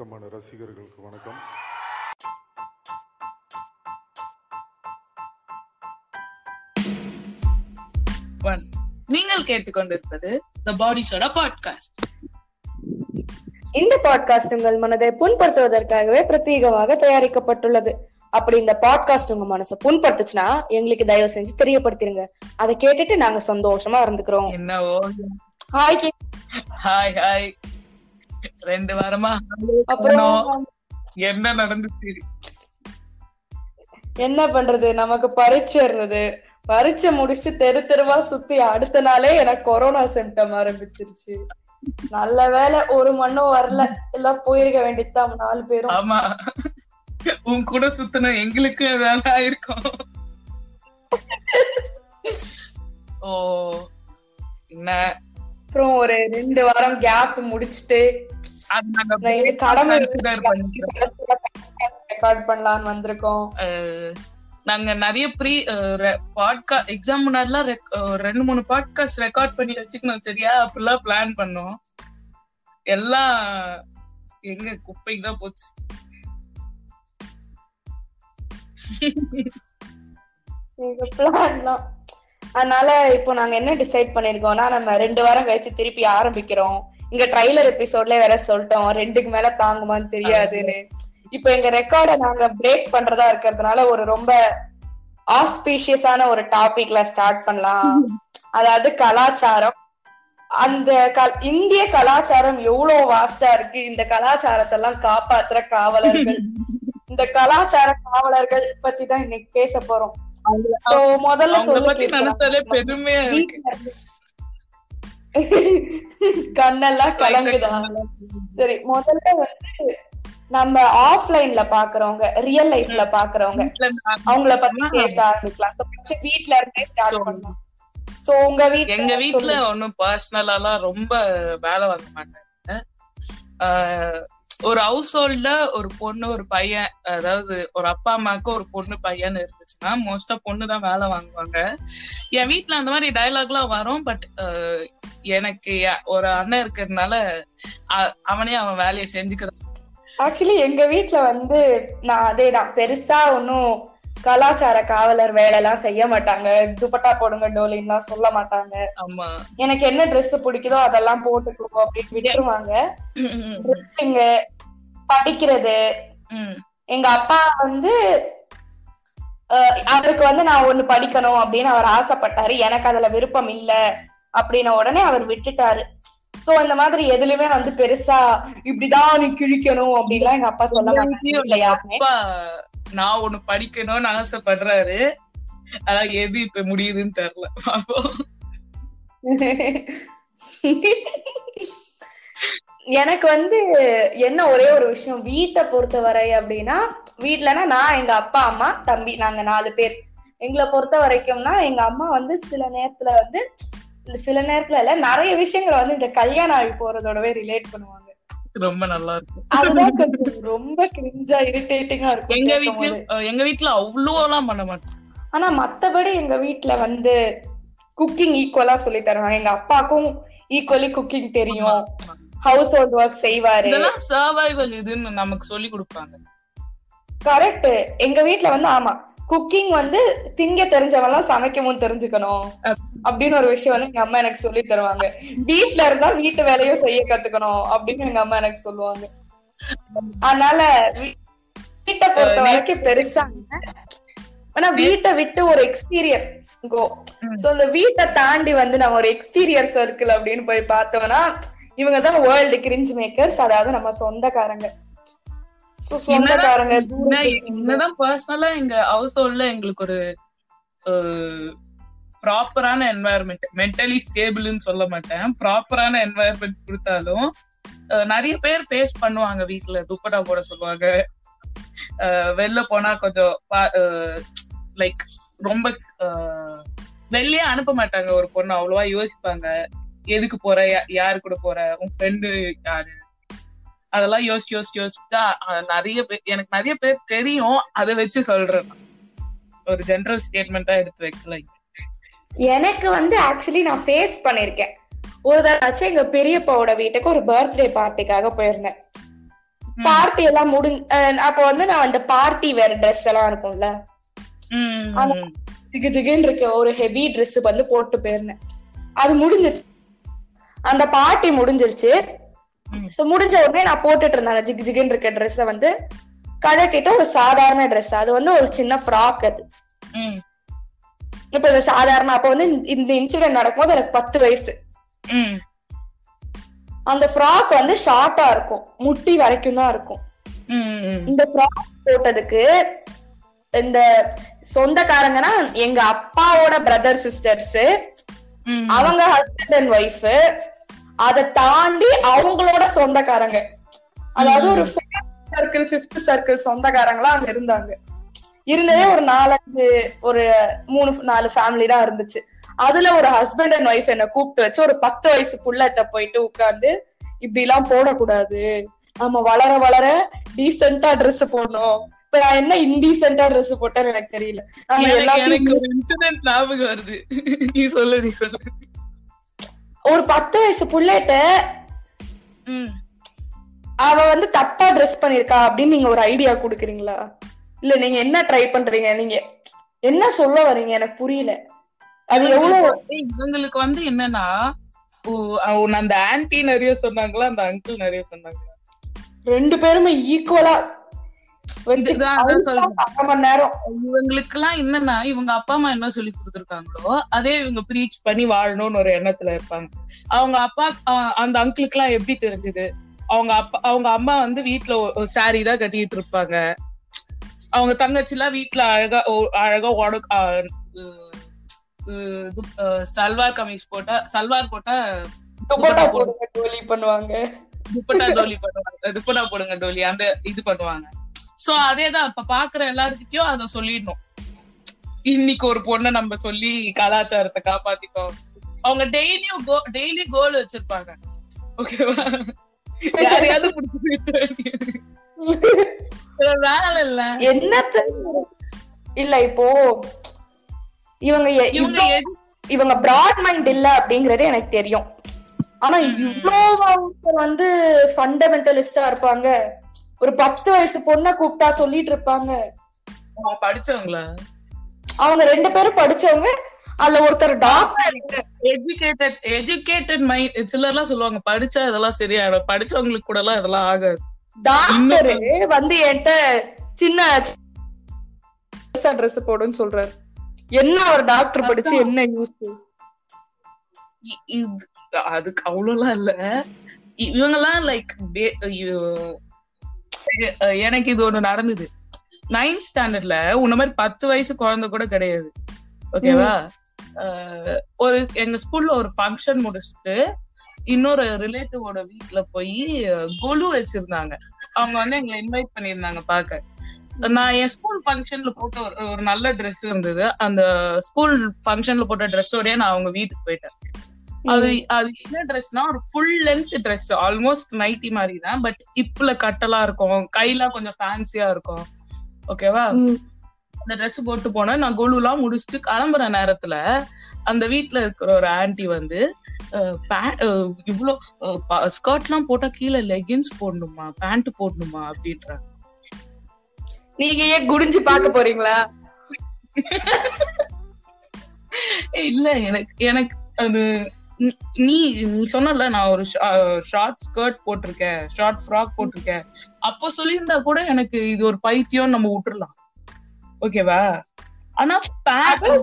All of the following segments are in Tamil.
ஆயத்தமான ரசிகர்களுக்கு வணக்கம். நீங்கள் கேட்டுக்கொண்டிருப்பது த பாடி சோடா பாட்காஸ்ட் இந்த பாட்காஸ்ட் உங்கள் மனதை புண்படுத்துவதற்காகவே பிரத்யேகமாக தயாரிக்கப்பட்டுள்ளது. அப்படி இந்த பாட்காஸ்ட் உங்க மனசை புண்படுத்துச்சுன்னா எங்களுக்கு தயவு செஞ்சு தெரியப்படுத்திருங்க. அதை கேட்டுட்டு நாங்க சந்தோஷமா இருந்துக்கிறோம். என்னவோ? ஹாய் ஹாய் ஹாய் ரெண்டு வாரமா? அப்புறம் என்ன நடந்துச்சு? என்ன பண்றது? நமக்கு பரீட்சை இருந்தது. பரீட்சை முடிச்சு தெரு தெருவா சுத்தி அடுத்த நாளே எனக்கு கொரோனா சிம்டம் ஆரம்பிச்சிருச்சு. நல்ல வேளை ஒரு மண்ணும் வரல. எல்லாம் போயிருக்க வேண்டியதுதான். நாலு பேரும். ஆமா. உன் கூட சுத்தின எங்களுக்கு ஏதாவது ஆயிருக்கும். ஓ. என்ன? அப்புறம் ஒரு ரெண்டு வாரம் கேப் முடிச்சிட்டு கடமை. ரெக்கார்ட் பண்ணலாம்னு வந்திருக்கோம். நாங்க நிறைய ப்ரீ பாட்கா எக்ஸாம் முன்னாடிலாம் ரெண்டு மூணு பாட்காஸ்ட் ரெக்கார்ட் பண்ணி வச்சுக்கணும் சரியா? அப்படிலாம் பிளான் பண்ணோம். எல்லாம் எங்க குப்பைக்கு தான் போச்சு. எங்க பிளான் தான். அதனால இப்போ நாங்க என்ன டிசைட் பண்ணிருக்கோம்னா நம்ம ரெண்டு வாரம் கழிச்சு திருப்பி ஆரம்பிக்கிறோம். இங்க ட்ரைலர் எபிசோட்ல வேற சொல்லிட்டோம். ரெண்டுக்கு மேல தாங்குமான்னு தெரியாதுன்னு. இப்ப எங்க ரெக்கார்ட நாங்க பிரேக் பண்றதா இருக்கிறதுனால ஒரு ரொம்ப ஆஸ்பீஷியஸான ஒரு டாபிக்ல ஸ்டார்ட் பண்ணலாம். அதாவது கலாச்சாரம். அந்த க- இந்திய கலாச்சாரம் எவ்வளவு வாஸ்டா இருக்கு. இந்த கலாச்சாரத்தை எல்லாம் காப்பாத்துற காவலர்கள். இந்த கலாச்சார காவலர்கள் பத்தி தான் இன்னைக்கு பேச போறோம். சோ முதல்ல சொல்லி. பெருமையா இருக்கு. கண்ணெல்லாம் கலங்குதா சரி முதல்ல வந்து நம்ம ஆஃப்லைன்ல பாக்குறவங்க ரியல் லைஃப்ல பாக்குறவங்க அவங்கள பத்தி. பேச ஆரம்பிக்கலாம். வீட்ல இருந்தே ஸ்டார்ட் பண்ணலாம். சோ உங்க வீட்ல எங்க வீட்ல. ஒன்னும் பர்சனலாலாம் ரொம்ப வேலை வாங்க மாட்டாங்க. ஒரு ஹவுஸ் ஹோல்ட்ல ஒரு பொண்ணு ஒரு பையன் அதாவது ஒரு அப்பா அம்மாவுக்கு ஒரு பொண்ணு பையன் இருந்துச்சுன்னா மோஸ்டா பொண்ணு தான் வேலை வாங்குவாங்க. என் வீட்ல அந்த மாதிரி டயலாக்லாம் வரும் பட் எனக்கு ஒரு அண்ணன் இருக்கிறதுனால அவனே அவன் வேலையை செஞ்சுக்கிறான். ஆக்சுவலி எங்க வீட்ல வந்து நான் அதேதான் பெருசா ஒன்னும் கலாச்சார காவலர் வேலை எல்லாம் செய்ய மாட்டாங்க. துப்பட்டா போடுங்க டோலின்லாம் சொல்ல மாட்டாங்க. ஆமா. எனக்கு என்ன Dress பிடிக்குதோ அதெல்லாம் போட்டுக்கோ அப்படின்னு விட்டுருவாங்க. ட்ரெஸ்ஸிங் படிக்கிறது. எங்க அப்பா வந்து அவருக்கு வந்து நான் ஒண்ணு படிக்கணும் அப்படின்னு அவர் ஆசைப்பட்டாரு. எனக்கு அதுல விருப்பம் இல்ல அப்படின்ன உடனே அவர் விட்டுட்டாரு. சோ இந்த மாதிரி எதுலயுமே வந்து பெருசா இப்படிதான் நீ கிழிக்கணும் அப்படின்லாம் எங்க அப்பா சொல்ல மாட்டாங்க வீட்ல யாருமே அப்பா நான் ஒண்ணு படிக்கணும்னு ஆசைப்படுறாரு. ஆனா எது இப்ப முடியுதுன்னு தெரியல. எனக்கு வந்து என்ன ஒரே ஒரு விஷயம் வீட்டை பொறுத்தவரை அப்படின்னா வீட்லனா நான் எங்க அப்பா அம்மா தம்பி நாங்க நாலு பேர். எங்களை பொறுத்த வரைக்கும்னா எங்க அம்மா வந்து சில நேரத்துல வந்து சில நேரத்துல இல்ல நிறைய விஷயங்களை வந்து இந்த கல்யாண ஆகி போறதோடவே ரிலேட் பண்ணுவாங்க. ரொம்ப நல்லா இருக்கும். அதுதான் ரொம்ப கிரிஞ்சா இரிட்டேட்டிங்கா இருக்கும் எங்க. அஹ் எங்க வீட்ல அவ்வளோலாம் பண்ண மாட்டோம். ஆனா மத்தபடி எங்க வீட்ல வந்து குக்கிங் ஈக்குவலா சொல்லி தருவாங்க. எங்க அப்பாக்கும் ஈக்குவலி குக்கிங் தெரியும். ஹவுஸ் ஹோல்ட் ஒர்க் செய்வாரு. இதெல்லாம் சர்வைவல் இதுன்னு நமக்கு சொல்லி கொடுப்பாங்க. கரெக்ட் எங்க வீட்ல வந்து ஆமா குக்கிங் வந்து திங்க தெரிஞ்சவெல்லாம் சமைக்கவும் தெரிஞ்சுக்கணும். அப்படின்னு ஒரு விஷயம் வந்து எங்க அம்மா எனக்கு சொல்லி தருவாங்க. வீட்ல இருந்தா வீட்டு வேலையும் செய்ய கத்துக்கணும் அப்படின்னு எங்க அம்மா எனக்கு சொல்லுவாங்க. அதனால வீட்டை பொறுத்த வரைக்கும் பெருசா. ஆனா வீட்டை விட்டு ஒரு எக்ஸ்டீரியர் கோ. சோ இந்த வீட்டை தாண்டி வந்து நம்ம ஒரு எக்ஸ்டீரியர் சர்க்கிள் அப்படின்னு போய் பார்த்தோம்னா இவங்க தான் வேர்ல்டு கிரிஞ்ச் மேக்கர்ஸ் அதாவது நம்ம சொந்தக்காரங்க. So, சொந்தக்காரங்க என்னதான் பர்சனலா எங்க ஹவுஸ் ஹோல்ட்ல எங்களுக்கு ஒரு ப்ராப்பரான என்வாயர்மெண்ட் மென்டலி ஸ்டேபிள்னு சொல்ல மாட்டேன். ப்ராப்பரான என்வாயர்மெண்ட் கொடுத்தாலும் நிறைய பேர் ஃபேஸ் பண்ணுவாங்க வீட்ல. துப்பட்டா போட சொல்லுவாங்க. வெளில போனா கொஞ்சம் லைக் ரொம்ப வெளியே அனுப்ப மாட்டாங்க ஒரு பொண்ணு. அவ்வளவா யோசிப்பாங்க. எதுக்கு போற? யாரு கூட போற? உன் ஃப்ரெண்டு யாரு? அதெல்லாம் யோசிச்சு யோசிச்சு யோசிச்சா நிறைய பேர் எனக்கு நிறைய பேர் தெரியும். அதை வச்சு சொல்றேன். ஒரு ஜெனரல் ஸ்டேட்மெண்டா எடுத்து வைக்கல. எனக்கு வந்து ஆக்சுவலி நான் ஃபேஸ் பண்ணிருக்கேன். ஒரு தடவை எங்க பெரியப்பாவோட வீட்டுக்கு ஒரு பர்த்டே பார்ட்டிக்காக போயிருந்தேன். பார்ட்டி எல்லாம் முடி அப்ப வந்து நான் அந்த பார்ட்டி வேற ட்ரெஸ் எல்லாம் இருக்கும்ல. ஜிகு ஜிகுன்னு இருக்க ஒரு ஹெவி Dress வந்து போட்டு போயிருந்தேன். அது முடிஞ்சிருச்சு அந்த பார்ட்டி முடிஞ்சிருச்சு. சோ முடிஞ்ச உடனே நான் போட்டுட்டு இருந்தேன். ஜிகு ஜிகுன்னு இருக்க ட்ரெஸ்ஸ வந்து கழட்டிட்டு ஒரு சாதாரண Dress அது வந்து ஒரு சின்ன ஃப்ராக் அது. இப்ப இது சாதாரண அப்ப வந்து இந்த- இன்சிடென்ட் நடக்கும்போது எனக்கு பத்து வயசு. அந்த ஃப்ராக் வந்து ஷார்ட்டா இருக்கும். முட்டி வரைக்கும் தான் இருக்கும். இந்த ஃப்ராக் போட்டதுக்கு இந்த சொந்தக்காரங்கன்னா எங்க அப்பாவோட பிரதர் சிஸ்டர்ஸ். அவங்க ஹஸ்பண்ட் அண்ட் ஒய்ஃப் அதை தாண்டி அவங்களோட சொந்தக்காரங்க. அதாவது ஒரு சர்க்கிள் ஃபிஃப்த் சர்க்கிள் சொந்தக்காரங்களா அங்க இருந்தாங்க. இருந்ததே ஒரு நாலஞ்சு ஒரு மூணு நாலு ஃபேமிலி தான் இருந்துச்சு. அதுல ஒரு ஹஸ்பண்ட் அண்ட் ஒய்ஃப் என்ன கூப்பிட்டு வச்சு ஒரு பத்து வயசு புள்ளட்ட போயிட்டு உட்கார்ந்து இப்படி எல்லாம் போடக்கூடாது. நம்ம வளர வளர டீசெண்டா Dress போடணும். இப்ப நான் என்ன இன்டீசெண்டா Dress போட்டேன்னு எனக்கு தெரியல. எனக்கு- ஒரு இன்சிடென்ட் ஞாபகம் வருது. நீ சொல்லு நீ சொல்லு. ஒரு பத்து வயசு புள்ளட்ட. அவ வந்து தப்பா ட்ரெஸ் பண்ணிருக்கா அப்படின்னு நீங்க ஒரு ஐடியா குடுக்குறீங்களா? இல்ல நீங்க என்ன ட்ரை பண்றீங்க? நீங்க என்ன சொல்ல வர்றீங்க? எனக்கு புரியல. அது எவ்வளவு இவங்களுக்கு வந்து என்னன்னா அந்த ஆன்டி நிறைய சொன்னாங்களா? அந்த அங்கிள் நிறைய சொன்னாங்களா? ரெண்டு பேருமே ஈக்குவலா இவங்களுக்கு எல்லாம் என்னன்னா இவங்க அப்பா அம்மா என்ன சொல்லி கொடுத்துருக்காங்களோ அதே இவங்க ப்ரீச் பண்ணி வாழணும்னு ஒரு எண்ணத்துல இருப்பாங்க. அவங்க அப்பா அந்த அங்கிளுக்கு எல்லாம் எப்படி தெரிஞ்சது? அவங்க அப்பா அவங்க அம்மா வந்து வீட்டுல சாரி தான் கட்டிட்டு இருப்பாங்க. அவங்க தங்கச்சி எல்லாம் வீட்டுல அழகா அழகா உடக் அ, உ- உ- இது, அ, சல்வார் கமீஸ் போட்டா சல்வார் போட்டா துப்பட்டா போடுங்க டோலி பண்ணுவாங்க. துப்பட்டா டோலி பண்ணுவாங்க. துப்பட்டா போடுங்க டோலி அந்த இது பண்ணுவாங்க. சோ அதேதான். இப்ப பாக்குற எல்லாருக்கிட்டயும் அத சொல்லிடணும். இன்னைக்கு ஒரு பொண்ணை நம்ம சொல்லி கலாச்சாரத்தை காப்பாத்திட்டோம். அவங்க டெய்லியும் டெய்லி கோல் வச்சிருப்பாங்க. ஓகேவா யாரையாவது புடிச்சு வேலை இல்ல. என்னத்த? இல்ல இப்போ இவங்க இவங்க இவங்க பிராட் மைண்ட் இல்ல அப்படிங்கறது எனக்கு தெரியும். ஆனா அவங்க வந்து ஃபண்டமெண்டலிஸ்டா இருப்பாங்க. ஒரு பத்து வயசு பொண்ணை கூப்பிட்டா சொல்லிட்டு இருப்பாங்க. படிச்சவங்களா. அவங்க ரெண்டு பேரும் படிச்சவங்க அதுல ஒருத்தர் டாக்டர் எஜுகேட்டட் எஜுகேட்டட் மைண்ட் சிலர்லாம் சொல்லுவாங்க படிச்சா இதெல்லாம் சரியாயிடும். படிச்சவங்களுக்கு கூட எல்லாம் இதெல்லாம் ஆகாது. டாக்டர் வந்து என்கிட்ட சின்ன ட்ரெஸ் போடுன்னு சொல்றாரு. என்ன ஒரு டாக்டர் படிச்சு என்ன யூஸ் அதுக்கு அவ்வளவுலாம் இல்ல. இ- இவங்கெல்லாம் லைக் எனக்கு இது ஒண்ணு நடந்தது. நைன்த் ஸ்டாண்டர்ட்ல உன்ன மாதிரி பத்து வயசு குழந்தை கூட கிடையாது. ஓகேவா ஒரு எங்க ஸ்கூல்ல ஒரு ஃபங்க்ஷன் முடிச்சுட்டு இன்னொரு ரிலேட்டிவோட வீட்ல போய் கொலு வச்சிருந்தாங்க. அவங்க வந்து எங்களை இன்வைட் பண்ணியிருந்தாங்க பார்க்க. நான் என் ஸ்கூல் ஃபங்க்ஷன்ல போட்ட ஒரு நல்ல Dress இருந்தது. அந்த ஸ்கூல் ஃபங்க்ஷன்ல போட்ட ட்ரெஸ்ஸோடய நான் அவங்க வீட்டுக்கு போயிட்டேன். அது அது என்ன ட்ரெஸ்னா ஒரு full length Dress almost nighty மாதிரி தான் பட் இப்புல கட்டலா இருக்கும். கையெல்லாம் கொஞ்சம் ஃபேன்சியா இருக்கும். ஓகேவா அந்த Dress போட்டு போனேன் நான் கொலுலாம் முடிச்சுட்டு கிளம்புற நேரத்துல அந்த வீட்ல இருக்கிற ஒரு ஆன்ட்டி வந்து இவ்ளோ ஸ்கர்ட் எல்லாம் போட்டா கீழே லெகின்ஸ் போடணுமா? பேண்ட் போடணுமா? அப்படின்றாங்க நீங்க ஏன் குடிஞ்சு பாக்க போறீங்களா? இல்ல எனக்கு எனக்கு அது நீ- நீ சொன்னல நான் ஒரு ஷார்ட் ஸ்கர்ட் போட்டிருக்கேன் ஷார்ட் ஃப்ராக் போட்டிருக்கேன். அப்போ சொல்லியிருந்தா கூட எனக்கு இது ஒரு பைத்தியம் நம்ம விட்டுறலாம். ஓகேவா ஆனா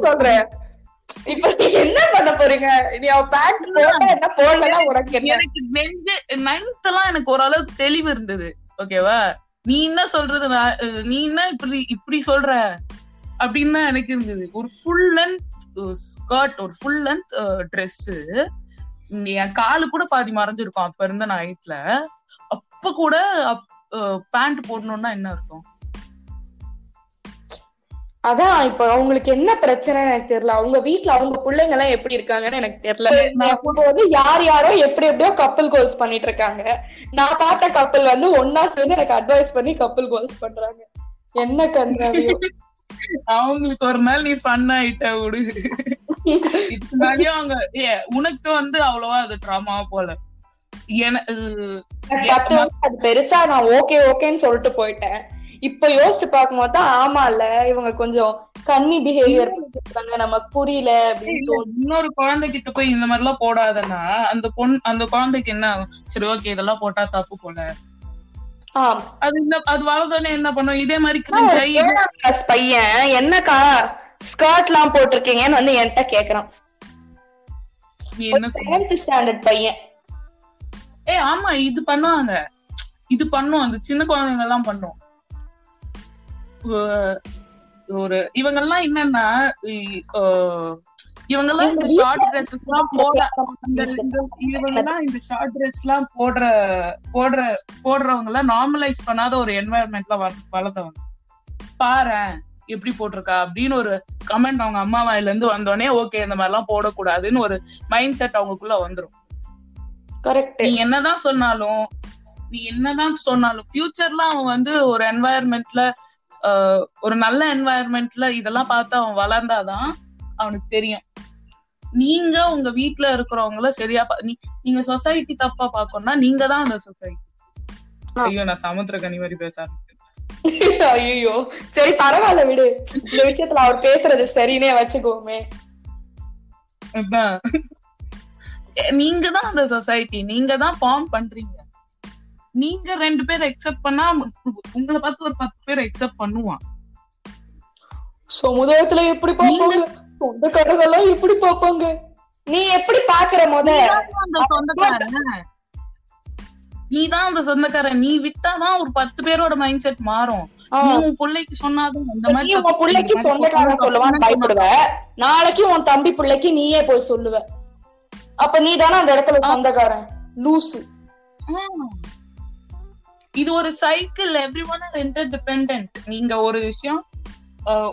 சொல்றேன். இப்ப என்ன பண்ண போறீங்க? நீ அவ பேண்ட் போட்டா என்ன போடலன்னா உனக்கு என்ன? எனக்கு நெஞ்சு நைன்த் எல்லாம் எனக்கு ஓரளவுக்கு தெளிவு இருந்தது. ஓகேவா நீ என்ன சொல்றது நீ என்ன இப்படி இப்படி சொல்ற? அப்படின்னு தான் எனக்கு இருந்தது. ஒரு ஃபுல் லென்த் ஸ்கர்ட் ஒரு ஃபுல் லென்த் ட்ரெஸ் என் காலு கூட பாதி மறைஞ்சிருக்கும் அப்ப இருந்த நைட்ல அப்ப கூட பேண்ட் போடணும்னா என்ன அர்த்தம்? அதான் இப்ப அவங்களுக்கு என்ன பிரச்சனைன்னு எனக்கு தெரியல. அவங்க வீட்ல அவங்க பிள்ளைங்க எல்லாம் எப்படி இருக்காங்கன்னு எனக்கு தெரியல. வந்து யார் யாரோ எப்படி எப்படியோ கப்பல் கோல்ஸ் பண்ணிட்டு இருக்காங்க. நான் பார்த்த கப்பல் வந்து ஒன்னா சேர்ந்து எனக்கு அட்வைஸ் பண்ணி கப்பல் கோல்ஸ் பண்றாங்க. என்ன கண்டாவியோ அவங்களுக்கு ஒரு நாள் நீ ஃபன் ஆயிட்ட விடு. இதுக்கு அவங்க ஏ உனக்கு வந்து அவ்வளவா அது ட்ராமா போல. அது பெருசா நான் ஓகே ஓகேன்னு சொல்லிட்டு போயிட்டேன். இப்ப யோசிச்சு பார்க்கும்போது தான் ஆமா இல்ல இவங்க கொஞ்சம் கன்னி பிஹேவியர் நமக்கு புரியல அப்படின்னு இன்னொரு குழந்தை கிட்ட போய் இந்த மாதிரி எல்லாம் போடாதன்னா அந்த பொண் அந்த குழந்தைக்கு என்ன ஆகும்? சரி ஓகே இதெல்லாம் போட்டா தப்பு போல. அது இந்த அது வளர்ந்தோடனே என்ன பண்ணும்? இதே மாதிரி பையன் என்னக்கா ஸ்கர்ட் எல்லாம் போட்டிருக்கீங்கன்னு வந்து என்கிட்ட கேக்குறான். என்ன செவன்த் ஸ்டாண்டர்ட் பையன். ஏ ஆமா இது பண்ணுவாங்க. இது பண்ணும் அந்த சின்ன குழந்தைங்க எல்லாம் பண்ணும். ஒரு இவங்க எல்லாம் என்னன்னா இவங்க எல்லாம் இந்த ஷார்ட் ட்ரெஸ் போட இந்த இந்த- ஷார்ட் ட்ரெஸ் எல்லாம் போடுற போடுற போடுறவங்க எல்லாம் நார்மலைஸ் பண்ணாத ஒரு என்வாயர்மெண்ட்ல வளர்ந்தவங்க பாரேன் எப்படி போட்டிருக்கா? அப்படின்னு ஒரு கமெண்ட் அவங்க அம்மா வாயில இருந்து வந்தோடனே ஓகே இந்த மாதிரி எல்லாம் போடக்கூடாதுன்னு ஒரு மைண்ட் செட் அவங்களுக்குள்ள வந்துரும். கரெக்ட் நீ என்னதான் சொன்னாலும் நீ என்னதான் சொன்னாலும் ஃபியூச்சர்ல அவன் வந்து ஒரு என்வாயர்மெண்ட்ல ஒரு நல்ல என்வாயர்மெண்ட்ல இதெல்லாம் பார்த்து அவன் வளர்ந்தாதான் அவனுக்கு தெரியும். நீங்க உங்க வீட்ல இருக்கிறவங்கள சரியா நீங்க சொசைட்டி தப்பா பாக்கணும்னா நீங்க தான் அந்த சொசைட்டி ஐயோ நான் சமுத்திரகனி மாதிரி பேச. ஐயோ சரி பரவாயில்ல விடு. இந்த விஷயத்துல அவர் பேசுறது சரினே வச்சுக்கோமே. நீங்க தான் அந்த சொசைட்டி நீங்க தான் ஃபார்ம் பண்றீங்க. நீங்க ரெண்டு பேர் அக்செப்ட் பண்ணா உங்களை பார்த்து ஒரு பத்து பேர் அக்செப்ட் பண்ணுவான். சமுதாயத்துல எப்படி பார்ப்பாங்க சொந்தக்காரங்க எல்லாம் எப்படி பார்ப்பாங்க? நீ எப்படி பாக்குற முத? நீதான் அந்த சொந்தக்காரன். நீதான் அந்த சொந்தக்காரன். நீ விட்டாதான் ஒரு பத்து பேரோட மைண்ட் செட் மாறும். ஆ. நீ உன் பிள்ளைக்கு சொன்னாதான் இந்த நீ மாதிரி உன் பிள்ளைக்கு சொந்தக்காரன் சொல்லுவான்னு பயப்படுவ. நாளைக்கு உன் தம்பி பிள்ளைக்கு நீயே போய் சொல்லுவ. அப்ப நீ தானே அந்த இடத்துல சொந்தக்காரன். லூசு. இது ஒரு cycle everyone are inter depend நீங்க ஒரு விஷயம்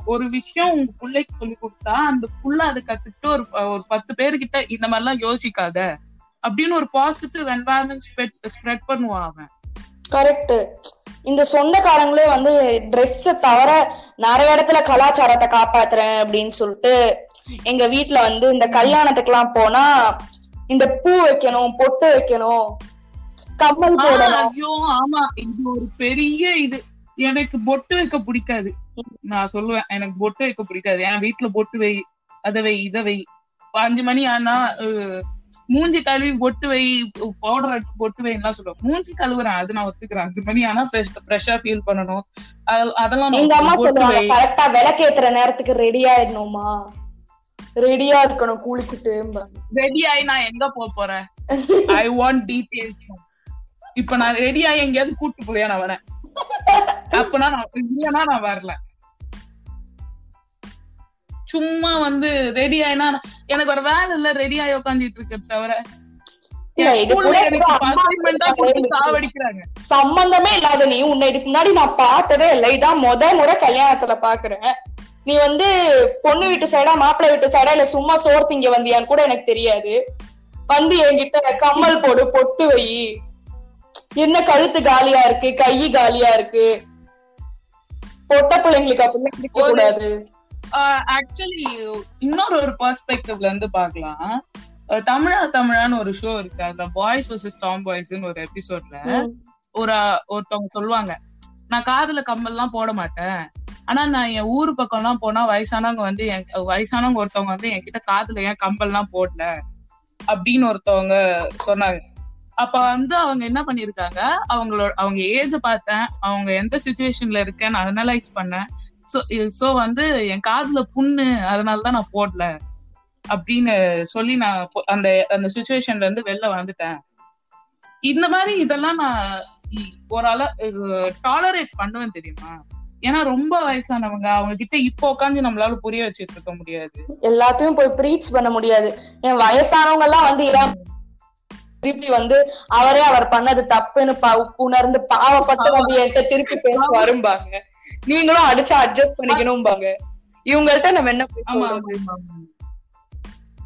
ஒரு விஷயம் உங்க பிள்ளைக்கு சொல்லி கொடுத்தா அந்த புள்ள அதை கத்துக்கிட்டு ஒரு ஒரு பத்து பேர்கிட்ட இந்த மாதிரி எல்லாம் யோசிக்காத அப்படின்னு ஒரு பாசிட்டிவ் என்வாயன்மெண்ட் ஸ்ப்ரெட் பண்ணுவான் அவன். கரெக்ட் இந்த சொந்தக்காரங்களே வந்து Dress தவிர நிறைய இடத்துல கலாச்சாரத்தை காப்பாத்துறேன் அப்படின்னு சொல்லிட்டு எங்க வீட்ல வந்து இந்த கல்யாணத்துக்குலாம் போனா இந்த பூ வைக்கணும் பொட்டு வைக்கணும் கம்மல் போடணும். ஐயோ ஆமா. இது ஒரு பெரிய இது. எனக்கு பொட்டு வைக்க பிடிக்காது. நான் சொல்லுவேன் எனக்கு பொட்டு வைக்க பிடிக்காது. என் வீட்டுல பொட்டு வை அத வை இத வை. அஞ்சு மணி ஆனா மூஞ்சி கழுவி பொட்டு வை பவுடர் பொட்டு வைலாம் சொல்லுவேன். மூஞ்சி கழுவுறேன் அது நான் ஒத்துக்கிறேன். அஞ்சு மணி ஆனா ஃப்ரெஷ்ஷா ஃபீல் பண்ணணும். அது- அதெல்லாம் எங்க அம்மா சொல்லுவாங்க கரெக்டா விளக்கேத்துற நேரத்துக்கு ரெடி ஆயிடணுமா ரெடியா இருக்கணும் குளிச்சுட்டு ரெடி ஆகி நான் எங்க போக போறேன்? ஐ வாண்ட் டீடைல்ஸ் இப்ப நான் ரெடி ஆகி எங்கேயாவது கூட்டு போறியா நான் வரேன். அப்பனா நான் இல்லைன்னா நான் வரல. சும்மா வந்து ரெடி ஆயினா எனக்கு ஒரு வேலை இல்ல ரெடி ஆகி உட்காந்துட்டு இருக்கிறது தவிர சம்பந்தமே இல்லாத நீ உன்னை இதுக்கு முன்னாடி நான் பார்த்ததே இல்லை. இதான் முத முறை கல்யாணத்துல பாக்குறேன். நீ வந்து பொண்ணு வீட்டு சைடா மாப்பிள்ளை வீட்டு சைடா இல்ல சும்மா சோறு திங்க வந்தியான்னு கூட எனக்கு தெரியாது. வந்து என்கிட்ட கம்மல் போடு பொட்டு வை. என்ன கழுத்து காலியா இருக்கு? கை காலியா இருக்கு? பொட்ட பிள்ளைங்களுக்கு அப்படிலாம் கூடாது. ஆக்சுவலி இன்னொரு ஒரு பெர்ஸ்பெக்டிவ்ல இருந்து பார்க்கலாம். அஹ் தமிழா தமிழான்னு ஒரு ஷோ இருக்கு. அந்த பாய்ஸ் வர்சஸ் டாம் பாய்ஸ்னு ஒரு எபிசோட்ல ஒரு ஒருத்தவங்க சொல்லுவாங்க நான் காதுல கம்மல்லாம் போட மாட்டேன். ஆனா நான் என் ஊர் பக்கம் எல்லாம் போனா வயசானவங்க வந்து என் வயசானவங்க ஒருத்தவங்க வந்து என்கிட்ட காதுல ஏன் கம்பல்லாம் போடல? அப்படின்னு ஒருத்தவங்க சொன்னாங்க. அப்ப வந்து அவங்க என்ன பண்ணிருக்காங்க? அவங்களோட அவங்க ஏஜ பார்த்தேன். அவங்க எந்த சுச்சுவேஷன்ல இருக்கேன்னு அனலைஸ் பண்ணேன். சோ சோ வந்து என் காதுல புண்ணு அதனாலதான் நான் போடல. அப்படின்னு சொல்லி நான் அந்த அந்த சுச்சுவேஷன்ல இருந்து வெளில வந்துட்டேன். இந்த மாதிரி இதெல்லாம் நான் ஒரு ஓரளவு டாலரேட் பண்ணுவேன் தெரியுமா? ஏன்னா ரொம்ப வயசானவங்க அவங்க கிட்ட இப்போ உட்காந்து நம்மளால புரிய வச்சுட்டு இருக்க முடியாது. எல்லாத்தையும் போய் ப்ரீச் பண்ண முடியாது. என் வயசானவங்க எல்லாம் வந்து ஏன் திருப்பி வந்து அவரே அவர் பண்ணது தப்புன்னு உணர்ந்து பாவப்பட்டு வந்து என்கிட்ட திருப்பி பேச வரும்பாங்க நீங்களும் அடிச்சு அட்ஜஸ்ட் பண்ணிக்கணும்பாங்க. இவங்கள்ட்ட நம்ம என்ன.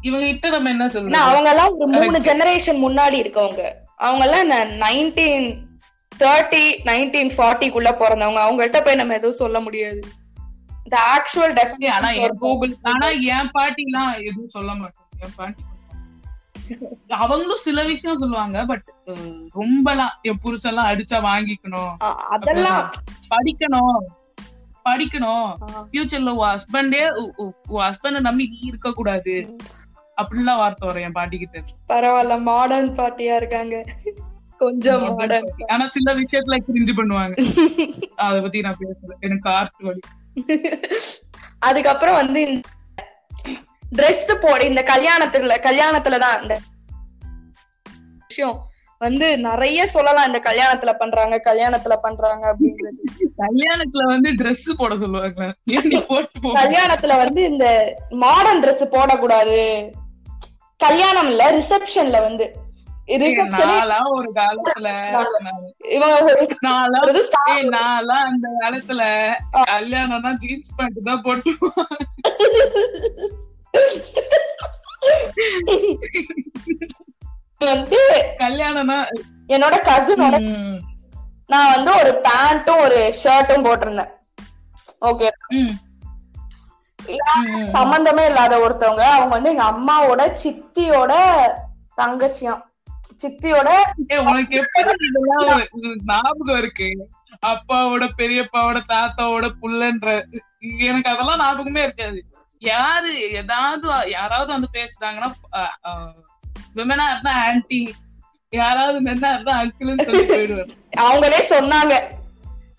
இவங்க கிட்ட நம்ம என்ன சொல்றது? அவங்க எல்லாம் ஒரு மூணு ஜெனரேஷன் முன்னாடி இருக்கவங்க. அவங்க எல்லாம் நைன்டீன் தேர்ட்டி நைன்டீன் ஃபார்ட்டிக்குள்ள பிறந்தவங்க. அவங்கள்ட்ட போய் நம்ம எதுவும் சொல்ல முடியாது. இந்த ஆக்சுவல் ஆனா என் கூகுள் ஆனா என் பாட்டி எல்லாம் எதுவும் சொல்ல மாட்டேன் என் பாட்டி அவங்களும் சில விஷயம் சொல்லுவாங்க பட் ரொம்பலாம் என் புருஷன்லாம் அடிச்சா வாங்கிக்கணும். அதெல்லாம் படிக்கணும். படிக்கணும். ஃபியூச்சர்ல உன் ஹஸ்பண்டே உன் ஹஸ்பண்ட நம்பி நீ இருக்க கூடாது. அப்படின்லாம் வார்த்தை வரும் என் பாட்டி கிட்ட பரவாயில்ல மாடர்ன் பார்ட்டியா இருக்காங்க. கொஞ்சம் மாடர்ன் ஆனா சில விஷயத்துல கிரிஞ்சு பண்ணுவாங்க. அத பத்தி நான் பேசல எனக்கு கார்ட் வலி. அதுக்கப்புறம் வந்து Dress போட இந்த கல்யாணத்துல கல்யாணத்துலதான் இந்த விஷயம் வந்து நிறைய சொல்லலாம் இந்த கல்யாணத்துல பண்றாங்க கல்யாணத்துல பண்றாங்க அப்படின்றது கல்யாணத்துல வந்து Dress போட சொல்லுவாங்க. கல்யாணத்துல வந்து இந்த மாடர்ன் Dress போடக்கூடாது. கல்யாணம் இல்ல ரிசப்ஷன்ல வந்து. ஒரு காலத்துல நான்லாம் அந்த காலத்துல கல்யாணம்னா ஜீன்ஸ் பேண்ட் தான் போட்டு வந்து கல்யாணம்னா என்னோட கசினோட நான் வந்து ஒரு பேண்ட்டும் ஒரு ஷர்ட்டும் போட்டிருந்தேன். ஓகே. சம்பந்தமே இல்லாத ஒருத்தவங்க அவங்க வந்து எங்க அம்மாவோட சித்தியோட தங்கச்சியாம். சித்தியோட உனக்கு எப்படி ஞாபகம் இருக்கு. அப்பாவோட பெரியப்பாவோட தாத்தாவோட புள்ளன்ற எனக்கு அதெல்லாம் ஞாபகமே இருக்காது. யாரு ஏதாவது யாராவது வந்து பேசுறாங்கன்னா விமனா இருந்தா ஆன்டி யாராவது மென்னா இருந்தா அங்கிள்னு சொல்லி போயிடுவாரு. அவங்களே சொன்னாங்க.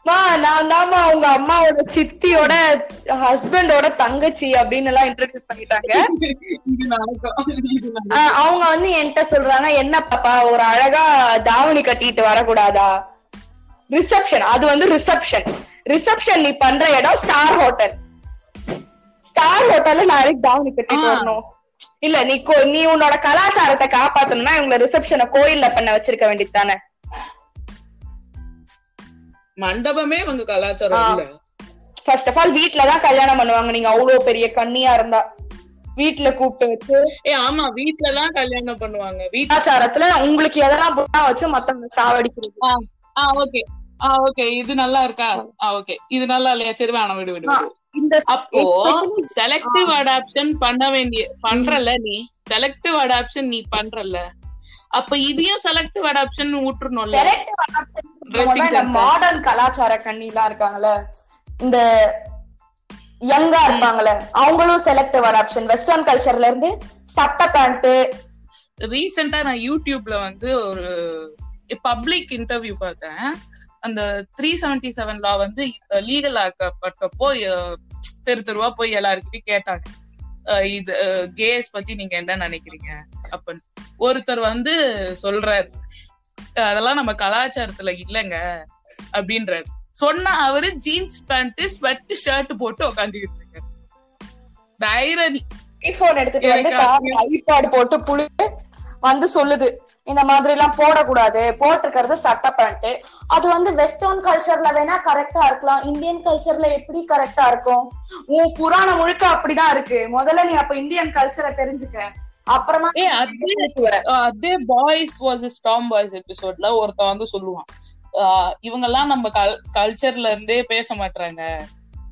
மா நான் தாம்மா அவங்க அம்மாவோட சித்தியோட ஹஸ்பண்டோட தங்கச்சி அப்படின்னு எல்லாம் இன்ட்ரடியூஸ் பண்ணிட்டாங்க அவங்க வந்து என்கிட்ட சொல்றாங்க என்ன பாப்பா ஒரு அழகா தாவணி கட்டிட்டு வரக்கூடாதா? ரிசப்ஷன் அது வந்து ரிசப்ஷன் ரிசப்ஷன் நீ பண்ற இடம் ஸ்டார் ஹோட்டல் ஸ்டார் ஹோட்டல்ல நாளைக்கு தாவணி கட்டிட்டு. வரணும். இல்ல நீ நீ உன்னோட கலாச்சாரத்தை காப்பாத்தணும்னா இவங்க ரிசப்ஷனை கோயில்ல பண்ண வச்சிருக்க வேண்டியது தானே? மண்டபமே உங்க கலாச்சாரம் இல்ல. ஃபர்ஸ்ட் ஆஃப் ஆல் வீட்ல தான் கல்யாணம் பண்ணுவாங்க. நீங்க அவ்வளவு பெரிய கண்ணியா இருந்தா. வீட்ல கூப்பிட்டு வச்சு. ஏ ஆமா வீட்ல எல்லாம் கல்யாணம் பண்ணுவாங்க. வீட்ல கலாச்சாரத்துல உங்களுக்கு எதெல்லாம் புண்ணா வச்சு மத்தவங்க சாவடிக்கிறது. ஆ ஓகே. ஆ ஓகே. இது நல்லா இருக்கா? ஆ ஓகே. இது நல்லா இல்லையா? சரி வேணாம் விடு விடு. இந்த அப்போ செலக்டிவ் அடாப்ஷன் பண்ண வேண்டிய பண்றல நீ? செலக்டிவ் அடாப்ஷன் நீ பண்றல அப்ப இதையும் செலக்டிவ் அடாப்ஷன் விட்டுறணும்ல. மாடர்ன் கலாச்சார கண்ணிலாம் இருக்காங்கல்ல. இந்த யங்கா இருப்பாங்கல்ல. அவங்களும் செலக்டிவ் அடாப்ஷன் வெஸ்டர்ன் கல்ச்சர்ல இருந்து சட்டை பேண்ட் ரீசெண்டா நான் யூடியூப்ல வந்து ஒரு பப்ளிக் இன்டர்வியூ பார்த்தேன். அந்த த்ரீ செவன்டி செவன் லா வந்து லீகல் ஆக்கப்பட்டப்போ தெரு தெருவா போய் எல்லாருக்கிட்டையும் கேட்டாங்க. இது கேஸ் பத்தி நீங்க என்ன நினைக்கிறீங்க? அப்படின்னு ஒருத்தர் வந்து சொல்றாரு. "அஹ், அதெல்லாம் நம்ம கலாச்சாரத்துல இல்லைங்க அப்படின்றாரு. சொன்னா அவரு ஜீன்ஸ் பேண்ட் ஸ்வெட் ஷர்ட் போட்டு உட்காந்துக்கிட்டு இருக்காரு. தைரணி. எடுத்துட்டு போட்டு புளி வந்து சொல்லுது. இந்த மாதிரி எல்லாம் போடக்கூடாது. போட்டிருக்கிறது சட்டை பேண்ட் அது வந்து வெஸ்டர்ன் கல்ச்சர்ல வேணா கரெக்டா இருக்கலாம். இந்தியன் கல்ச்சர்ல எப்படி கரெக்டா இருக்கும்? உன் புராணம் முழுக்க அப்படிதான் இருக்கு. முதல்ல நீ அப்ப இந்தியன் கல்ச்சரை தெரிஞ்சுக்க. அப்புறமா அது வர அஹ் அதே பாய்ஸ் வாஸ் ஸ்டாம் பாய்ஸ் எபிசோட்ல ஒருத்தன் வந்து சொல்லுவான். அஹ் இவங்கெல்லாம் நம்ம கல் கல்ச்சர்ல இருந்தே பேச மாட்டாங்க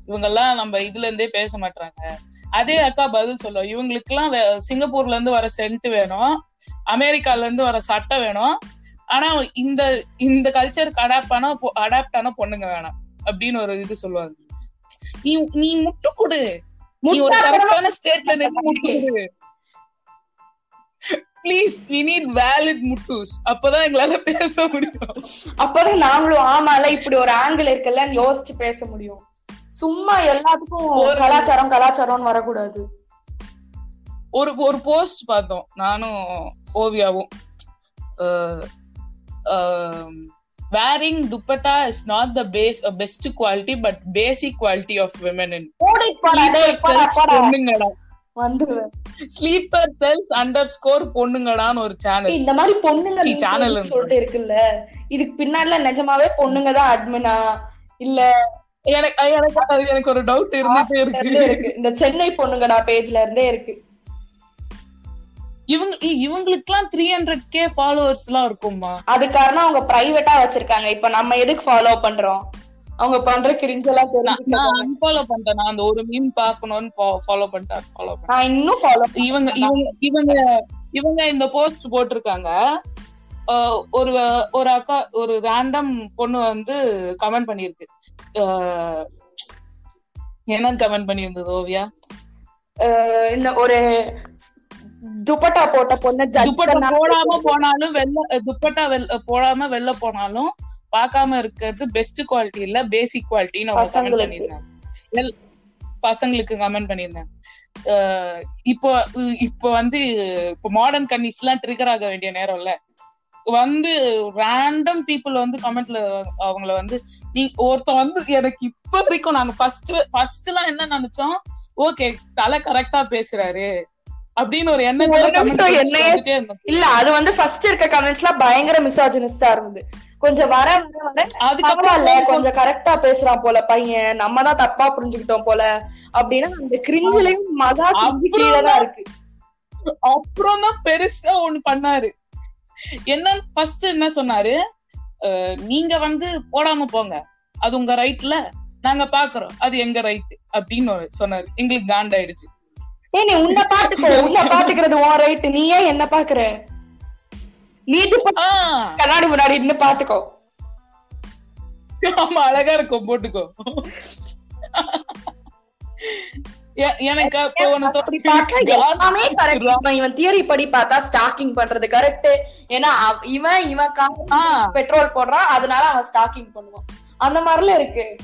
இவங்கெல்லாம் நம்ம இதுல இருந்தே பேச மாட்டாங்க அதே அக்கா பதில் சொல்லுவோம் இவங்களுக்கு எல்லாம் சிங்கப்பூர்ல இருந்து வர சென்ட் வேணும். அமெரிக்கால இருந்து வர சட்டை வேணும். ஆனா இந்த இந்த கல்ச்சருக்கு அடாப்ட் ஆனா அடாப்ட் ஆன பொண்ணுங்க வேணாம். அப்படின்னு ஒரு இது சொல்லுவாங்க. நீ நீ முட்டு கொடு. நீ ஒரு கரெக்டான ஸ்டேட்ல நின்று முட்டு கொடு. ப்ளீஸ் வி நீட் வேலிட் முட்டூஸ் அப்பதான் எங்களால பேச முடியும். அப்பதான் நாங்களும் ஆமால இப்படி ஒரு ஆங்கிள் இருக்குல்ல யோசிச்சு பேச முடியும். சும்மா எல்லாத்துக்கும் கலாச்சாரம் கலாச்சாரம்னு வரக்கூடாது. ஒரு ஒரு போஸ்ட் பார்த்தோம். நானும் ஓவியாவும். Wearing dupatta is not the base best quality but basic quality of women in. பொண்ணுங்கடா. Sleeper cells underscore பொண்ணுங்கடான்னு ஒரு சேனல் இந்த மாதிரி பொண்ணுங்க சீ, memes channel வந்து சொல்லிட்டு இருக்குல்ல. இதுக்கு பின்னாடில நிஜமாவே பொண்ணுங்க தான் அட்மினா இல்ல எனக்கு எனக்கு ஒரு டவுட் இருந்துட்டே இருந்தே இருக்கு. இருக்கு. இந்த சென்னை பொண்ணுங்கடா பேஜ்ல இருந்தே இருக்கு. இவங்க இவங்களுக்கு எல்லாம் த்ரீ ஹண்ட்ரட் கே ஃபாலோவர்ஸ் எல்லாம் இருக்குமா அது காரணம் அவங்க பிரைவேட்டா வச்சிருக்காங்க. இப்ப நம்ம எதுக்கு ஃபாலோ பண்றோம்? அவங்க பண்ற கிரிஞ்செல்லாம் நான் அன்ஃபாலோ பண்ணிட்டேன் நான் அந்த ஒரு மீம் பாக்கணும்னு ஃபாலோ பண்ணிட்டேன். ஃபாலோ நான் இன்னும் ஃபாலோ இவங்க இவங்க இவங்க இவங்க இந்த போஸ்ட் போட்டிருக்காங்க. ஒரு ஒரு அக்கா ஒரு ரேண்டம் பொண்ணு வந்து கமெண்ட் பண்ணிருக்கு என்னன்னு கமெண்ட் பண்ணியிருந்தது ஓவியா? ஒரு துப்பட்டா போட்ட பொண்ணு துப்பட்டா போடாம போனாலும் வெள்ள துப்பட்டா வெள்ள போடாம வெளில போனாலும் பார்க்காம இருக்கிறது பெஸ்ட் குவாலிட்டி இல்ல பேசிக் குவாலிட்டின்னு அவங்க கமெண்ட். பண்ணியிருந்தாங்க எல்- பசங்களுக்கு கமெண்ட் பண்ணியிருந்தாங்க இப்போ இப்போ வந்து இப்போ மாடர்ன் கன்னிஸ் எல்லாம் ட்ரிகர் ஆக வேண்டிய நேரம்ல வந்து ரேண்டம் பீப்புள் வந்து கமெண்ட்ல அவங்கள வந்து நீ ஒருத்தன் வந்து எனக்கு இப்ப வரைக்கும் நாங்க ஃபர்ஸ்ட் ஃபர்ஸ்ட் எல்லாம் என்ன நினைச்சோம்? ஓகே தலை கரெக்டா பேசுறாரு. அப்படின்னு ஒரு எண்ணத்துல என்னையே- இல்ல அது வந்து ஃபர்ஸ்ட் இருக்க கமெண்ட்ஸ்லாம் பயங்கர மிசாஜினிஸ்டா இருந்தது. கொஞ்சம் வர வர வர அதுக்கப்புறம் பரவாயில்ல கொஞ்சம் கரெக்டா பேசுறான் போல பையன் நம்ம தான் தப்பா புரிஞ்சுக்கிட்டோம் போல அப்படின்னா அந்த கிரிஞ்சிலையும் மகா கீழே தான் இருக்கு. அப்புறம் தான் பெருசா ஒண்ணு பண்ணாரு. என்ன ஃபர்ஸ்ட் என்ன சொன்னாரு? நீங்க வந்து போடாம போங்க. அது உங்க ரைட்ல நாங்க பாக்குறோம். அது எங்க ரைட் அப்படின்னு சொன்னாரு. எங்களுக்கு காண்டாயிடுச்சு. ஏய் நீ உன்னை பாத்துக்கோ உன்னை பாத்துக்கிறது உன் ரைட் நீ ஏன் என்ன பாக்குற? நீ கண்ணாடி முன்னாடி நின்னு பாத்துக்கோ. ஆமா அழகா இருக்கும் போட்டுக்கோ. எனக்கு. இவன் தியரி படி பார்த்தா ஸ்டாக்கிங் பண்றது கரெக்ட் ஏன்னா இவன் இவன். பெட்ரோல் போடுறான் அதனால அவன் ஸ்டாக்கிங் பண்ணுவான். அந்த மாதிரிலாம் இருக்கு.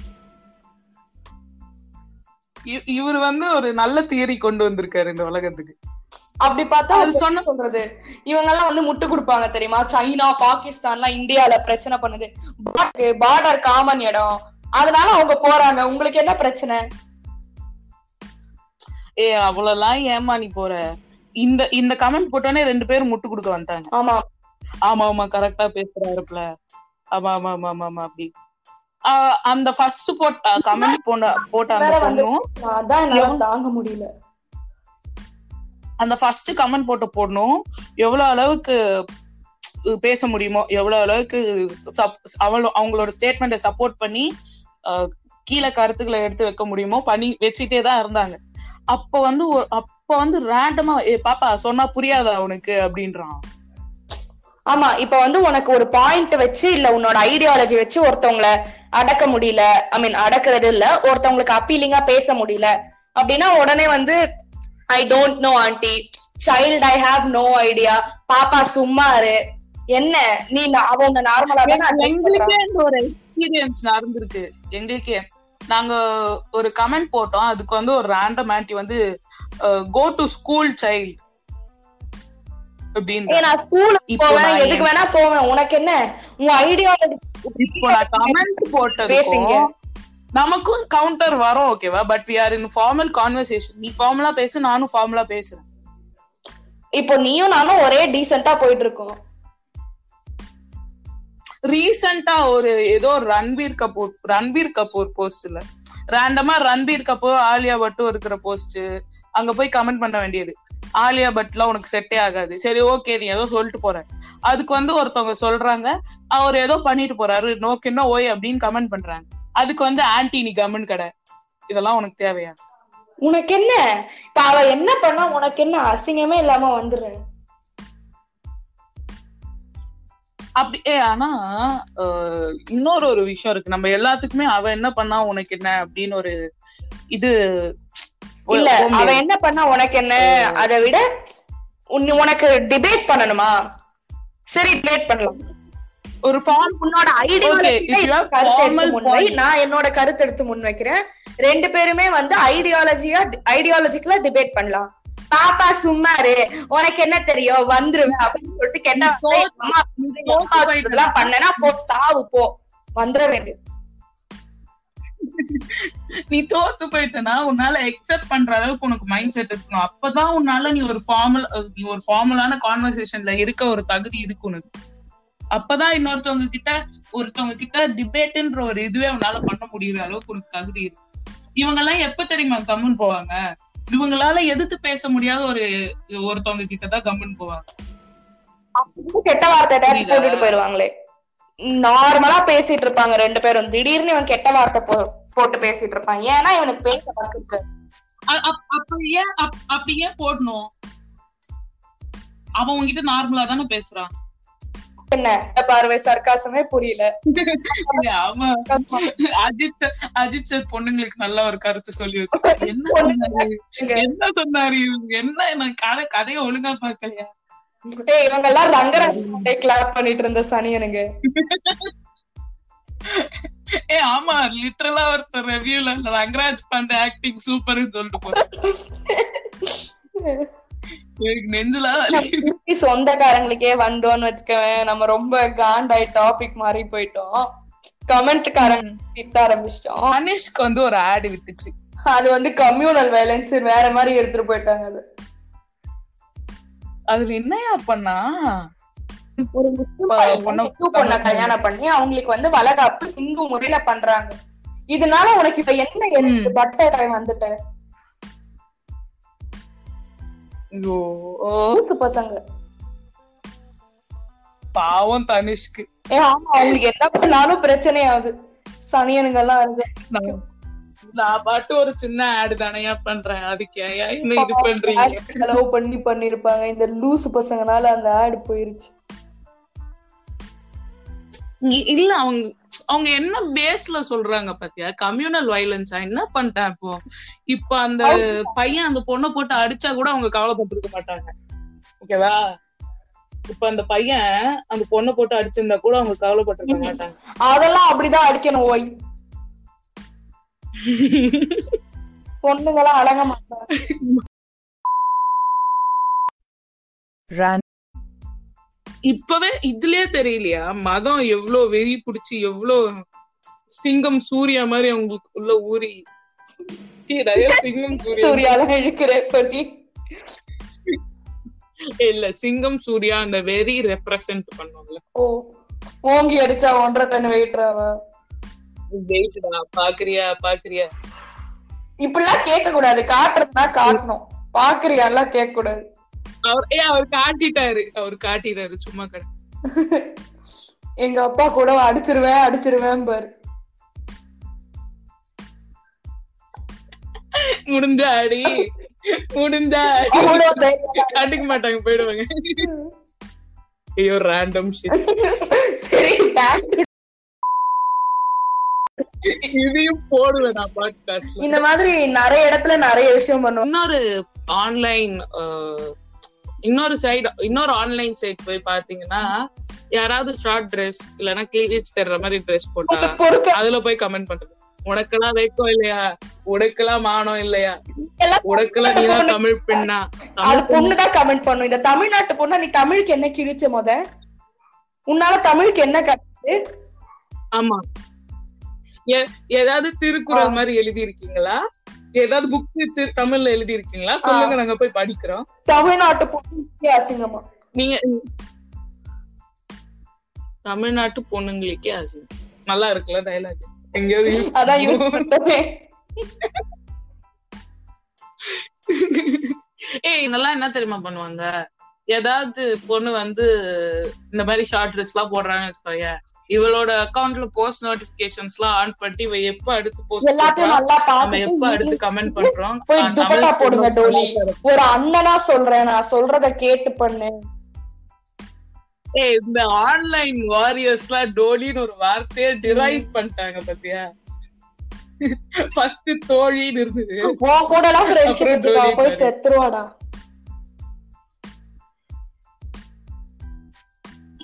இவர் வந்து ஒரு நல்ல தியரி கொண்டு வந்திருக்காரு இந்த உலகத்துக்கு. அப்படி பார்த்தா அது சொன்ன- சொல்றது? இவங்க எல்லாம் வந்து முட்டு கொடுப்பாங்க தெரியுமா? சைனா பாகிஸ்தான்லாம் இந்தியால பிரச்சனை பண்ணுது. பார்டர் காமன் இடம். அதனால அவங்க போறாங்க. உங்களுக்கு என்ன பிரச்சனை? ஏ அவ்வளவுலாம் ஏமா நீ போற. இந்த இந்த கமெண்ட் போட்டோன்னே ரெண்டு பேரும் முட்டு கொடுக்க வந்துட்டாங்க. ஆமா. ஆமா ஆமா கரெக்டா பேசுறாருப்ல ஆமா ஆமா ஆமா ஆமா ஆமா அப்படி. அந்த ஃபர்ஸ்ட் போட்ட கமெண்ட் போன போட்ட அந்த பொண்ணும் அதான் தாங்க முடியல. அந்த ஃபர்ஸ்ட் கமெண்ட் போட்ட பொண்ணும் எவ்வளவு அளவுக்கு பேச முடியுமோ எவ்வளவு அளவுக்கு அவளோ அவங்களோட ஸ்டேட்மெண்ட்டை சப்போர்ட் பண்ணி கீழே கருத்துக்களை எடுத்து வைக்க முடியுமோ பண்ணி வச்சுட்டே தான் இருந்தாங்க. அப்ப வந்து அப்ப வந்து ரேண்டமா பாப்பா சொன்னா புரியாதா உனக்கு? அப்படின்றான். ஆமா இப்ப வந்து உனக்கு ஒரு பாயிண்ட் வச்சு இல்ல உன்னோட ஐடியாலஜி வச்சு ஒருத்தவங்கள அடக்க முடியல. ஐ மீன் அடக்குறது இல்ல. ஒருத்தவங்களுக்கு அப்பீலிங்கா பேச முடியல. அப்படின்னா உடனே வந்து I don't know aunty child I have no idea பாப்பா சும்மா இரு. என்ன? நீ நா- அவ உன்னை நார்மலா எங்களுக்கே ஒரு எக்ஸ்பீரியன்ஸ் நடந்திருக்கு. எங்களுக்கே. நாங்க ஒரு கமெண்ட் போட்டோம். அதுக்கு வந்து ஒரு ரேண்டம் ஆன்டி வந்து கோ டு ஸ்கூல் சைல்ட் நான் போவேன். நான் எதுக்கு வேணா போவேன். உனக்கு என்ன? உன் ஐடியாலஜி இப்போ நான் கமெண்ட் நமக்கும் கவுண்டர் வரும் ஓகேவா but we are in formal conversation நீ ஃபார்மலா பேசு நானும் ஃபார்மலா பேசுறேன். இப்போ நீயும் நானும் ஒரே டீசென்ட்டா போயிட்டு இருக்கோம் ரீசெண்டா ஒரு ஏதோ ஒரு ரன்பீர் கபூர் ரன்பீர் கபூர் போஸ்ட்ல ரேண்டமா ரன்பீர் கபூர் ஆலியா பட்டும் இருக்கிற போஸ்ட் அங்க போய் கமெண்ட் பண்ண வேண்டியது. ஆலியா பட்லாம் உனக்கு செட்டே ஆகாது. சரி ஓகே நீ ஏதோ சொல்லிட்டு போற. அதுக்கு வந்து ஒருத்தவங்க சொல்றாங்க அவர் ஏதோ பண்ணிட்டு போறாரு நோக்கின்னா ஓய் அப்படின்னு கமெண்ட் பண்றாங்க. அதுக்கு வந்து ஆன்டி நீ கமெண்ட் கடை. இதெல்லாம் உனக்கு தேவையா? உனக்கு என்ன? இப்ப அவ என்ன பண்ணா உனக்கு என்ன அசிங்கமே இல்லாம வந்துடுறேன் அப்படி ஏ ஆனா இன்னொரு ஒரு விஷயம் இருக்கு. நம்ம எல்லாத்துக்குமே அவ என்ன பண்ணா உனக்கு என்ன அப்படின்னு ஒரு இது இல்ல. அவ என்ன பண்ணா உனக்கு என்ன? அதை விட உன்- உனக்கு டிபேட் பண்ணணுமா? சரி டிபேட் பண்ணலாம். ஒரு ஃபார்ம் உன்னோட ஐடியாலஜி. நான் என்னோட கருத்து எடுத்து முன்வைக்கிறேன். ரெண்டு பேருமே வந்து ஐடியாலஜியா ஐடியாலஜிக்கலா டிபேட் பண்ணலாம். பாப்பா சும்மாரு உனக்கு என்ன தெரியும்? வந்துருவேன் அப்படின்னு சொல்லிட்டு கெட்ட பண்ணனா போ சாவு போ. வந்துட வேண்டியது. நீ தோத்து போயிட்டனா உன்னால எக்ஸெப்ட் பண்ற அளவுக்கு உனக்கு மைண்ட் செட் இருக்கணும். அப்பதான் உன்னால நீ ஒரு ஃபார்மல் நீ ஒரு ஃபார்மலான கான்வர்சேஷன்ல இருக்க ஒரு தகுதி இருக்கு உனக்கு. அப்பதான் இன்னொருத்தவங்க கிட்ட ஒருத்தவங்க கிட்ட டிபேட்ன்ற ஒரு இதுவே உன்னால பண்ண முடியுற அளவுக்கு உனக்கு தகுதி இருக்கு. இவங்க எல்லாம் எப்ப தெரியுமா கம்முன்னு போவாங்க? இவங்களால எதிர்த்து பேச முடியாத ஒரு ஒருத்தவங்க கிட்ட தான் கம்முன்னு போவாங்க. கெட்ட வார்த்தை? போட்டுட்டு போயிருவாங்களே நார்மலா பேசிட்டு இருப்பாங்க ரெண்டு பேரும். திடீர்னு இவன் கெட்ட வார்த்தை போ- போட்டு பேசிட்டு இருப்பான் ஏன்னா இவனுக்கு பேச வார்த்தை இருக்கு அ- அப்- அப்ப ஏன் போடணும்? அவன் உன்கிட்ட நார்மலா தானே பேசுறான் என்ன? பார்வை சர்க்காசமே புரியல. அவன் அஜித் அஜித் சார் பொண்ணுங்களுக்கு நல்ல ஒரு கருத்து சொல்லி வச்சிருக்காரு. என்ன சொன்னாரு? என்ன சொன்னாரு இவங்க என்ன நான் கதை கதையை ஒழுங்கா பார்க்கலையா? ஏய் இவங்க எல்லாம் ரங்கராஜ் கிளாப் பண்ணிட்டு இருந்த சனியனுங்க ஏ ஆமா லிட்டரலா ஒருத்தர் ரிவ்யூல ரங்கராஜ் பாண்டே ஆக்டிங் சூப்பர்னு சொல்லிட்டு போறாரு. எனக்கு நெஞ்சுல சொந்தக்காரங்களுக்கே வந்தோம்னு வச்சுக்கவேன் நம்ம ரொம்ப காண்டாய் டாபிக் மாறி போயிட்டோம். கமெண்ட்காரங்க திட்ட ஆரம்பிச்சிட்டோம். அனிஷ்க்கு வந்து ஒரு ஆடு விட்டுச்சு அது வந்து கம்யூனல் வயலன்ஸ் வேற மாதிரி எடுத்துட்டு போயிட்டாங்க அது. அதுல என்னையா பண்ணா? ஒரு முஸ்லிம் பொண்ண- கல்யாணம் பண்ணி அவங்களுக்கு வந்து வளகாப்பு இந்து முறையில பண்றாங்க. இதனால உனக்கு இப்ப என்ன பட்டை வந்துட்ட? பசங்க. பாவம் தனிஷ்க்கு. ஏ ஆமா அவங்களுக்கு என்ன பண்ணாலும் பிரச்சனை ஆகுது சனியனுங்க எல்லாம் இருக்கு நான் பாட்டு ஒரு சின்ன ஆடு தானையா பண்றேன்? அதுக்கு என்ன இது பண்றீங்க? செலவு பண்ணி பண்ணிருப்பாங்க. இந்த லூசு பசங்கனால அந்த ஆடு போயிருச்சு. இல்ல அவங்க அவங்க என்ன பேஸ்ல சொல்றாங்க பாத்தியா? கம்யூனல் வயலன்ஸா என்ன பண்ணிட்டேன் இப்போ? இப்ப அந்த பையன் அந்த பொண்ணை போட்டு அடிச்சா கூட அவங்க கவலைப்பட்டிருக்க மாட்டாங்க. ஓகேவா? இப்ப அந்த பையன் அந்த பொண்ணை போட்டு அடிச்சிருந்தா கூட அவங்க கவலைப்பட்டிருக்க மாட்டாங்க. அதெல்லாம் அப்படிதான் அடிக்கணும் ஓய். பொண்ணுங்கெல்லாம் அடங்க மாட்டாங்க. இப்பவே இதுலயே தெரியலையா? மதம் எவ்வளவு வெறி புடிச்சு எவ்வளவு சிங்கம் சூர்யா மாதிரி அவங்களுக்கு உள்ள ஊறி. சிங்கம் சூர்யா சூர்யால இழுக்கிற பண்ணி இல்ல சிங்கம் சூர்யா அந்த வெறி ரெப்ரசன்ட் பண்ணுவாங்கல்ல. ஓ ஓங்கி அடிச்சா ஒன்றரை டன் வெயிட்றாவ வெயிட்டா பாக்குறியா? பாக்குறியா? இப்படிலாம் கேட்க கூடாது காட்டுறதுனா காட்டணும். பாக்குறியா எல்லாம் கேட்க கூடாது அவர் ஏ அவர் காட்டிட்டாரு. அவர் காட்டிட்டாரு சும்மா கடை எங்க அப்பா கூட அடிச்சிருவேன் அடிச்சிருவேன் பாரு அவ்வளவு தைரியம். கண்டுக்க மாட்டாங்க போயிடுவாங்க. ஐயோ ரேண்டம் இதையும் போடுவேன் நான் பாட்காஸ்ட்ல இந்த மாதிரி நிறைய இடத்துல நிறைய விஷயம் பண்ணுவோம். இன்னொரு ஆன்லைன் இன்னொரு சைடு இன்னொரு ஆன்லைன் சைட் போய் பாத்தீங்கன்னா யாராவது ஷார்ட் Dress இல்லைன்னா கிளீவேஜ் தர்ற மாதிரி Dress போட்டா அதுல போய் கமெண்ட் பண்றது. உனக்கெல்லாம் வைக்கம் இல்லையா? உனக்கெல்லாம் மானம் இல்லையா? உனக்கெல்லாம் நீதான் தமிழ் பெண்ணா? அது பொண்ணுதான் கமெண்ட் பண்ணும். இந்த தமிழ்நாட்டு பொண்ணா நீ தமிழுக்கு என்ன கிழிச்ச முத? உன்னால தமிழுக்கு என்ன கிடைச்சது? ஆமா. ஏதாவது திருக்குறள் மாதிரி எழுதி இருக்கீங்களா ஏதாவது புக் தமிழ்ல எழுதி இருக்கீங்களா சொல்லுங்க நாங்க போய் படிக்கிறோம். தமிழ்நாட்டு பொண்ணு அசிங்கமா. நீங்க தமிழ்நாட்டு பொண்ணுங்களுக்கே ஆசை நல்லா இருக்குல்ல டைலாக் எங்கேயாவது அதான் யூஸ் பண்ணவே ஏய் இதெல்லாம் என்ன தெரியுமா பண்ணுவாங்க? ஏதாவது பொண்ணு வந்து இந்த மாதிரி ஷார்ட் ட்ரெஸ் எல்லாம் போடுறாங்கன்னு வச்சுக்கோங்க இவளோட அக்கவுண்ட்ல போஸ்ட் நோட்டிபிகேஷன்ஸ் எல்லாம் ஆன் பண்ணி இவ எப்ப அடுத்து போஸ்ட் எல்லாத்தையும் நல்லா நம்ம எப்ப அடுத்து கமெண்ட் பண்றோம்? போய் துப்பட்டா போடுங்க டோலி ஒரு அண்ணனா சொல்றேன் நான் சொல்றத கேட்டு பண்ணு. ஏய் இந்த ஆன்லைன் வாரியர்ஸ் எல்லாம் டோலின்னு ஒரு வார்த்தையை டிரைவ் பண்ணிட்டாங்க பாத்தியா? ஃபர்ஸ்ட் தோழின்னு இருந்தது. உன் கூட எல்லாம் போய். செத்துருவாடா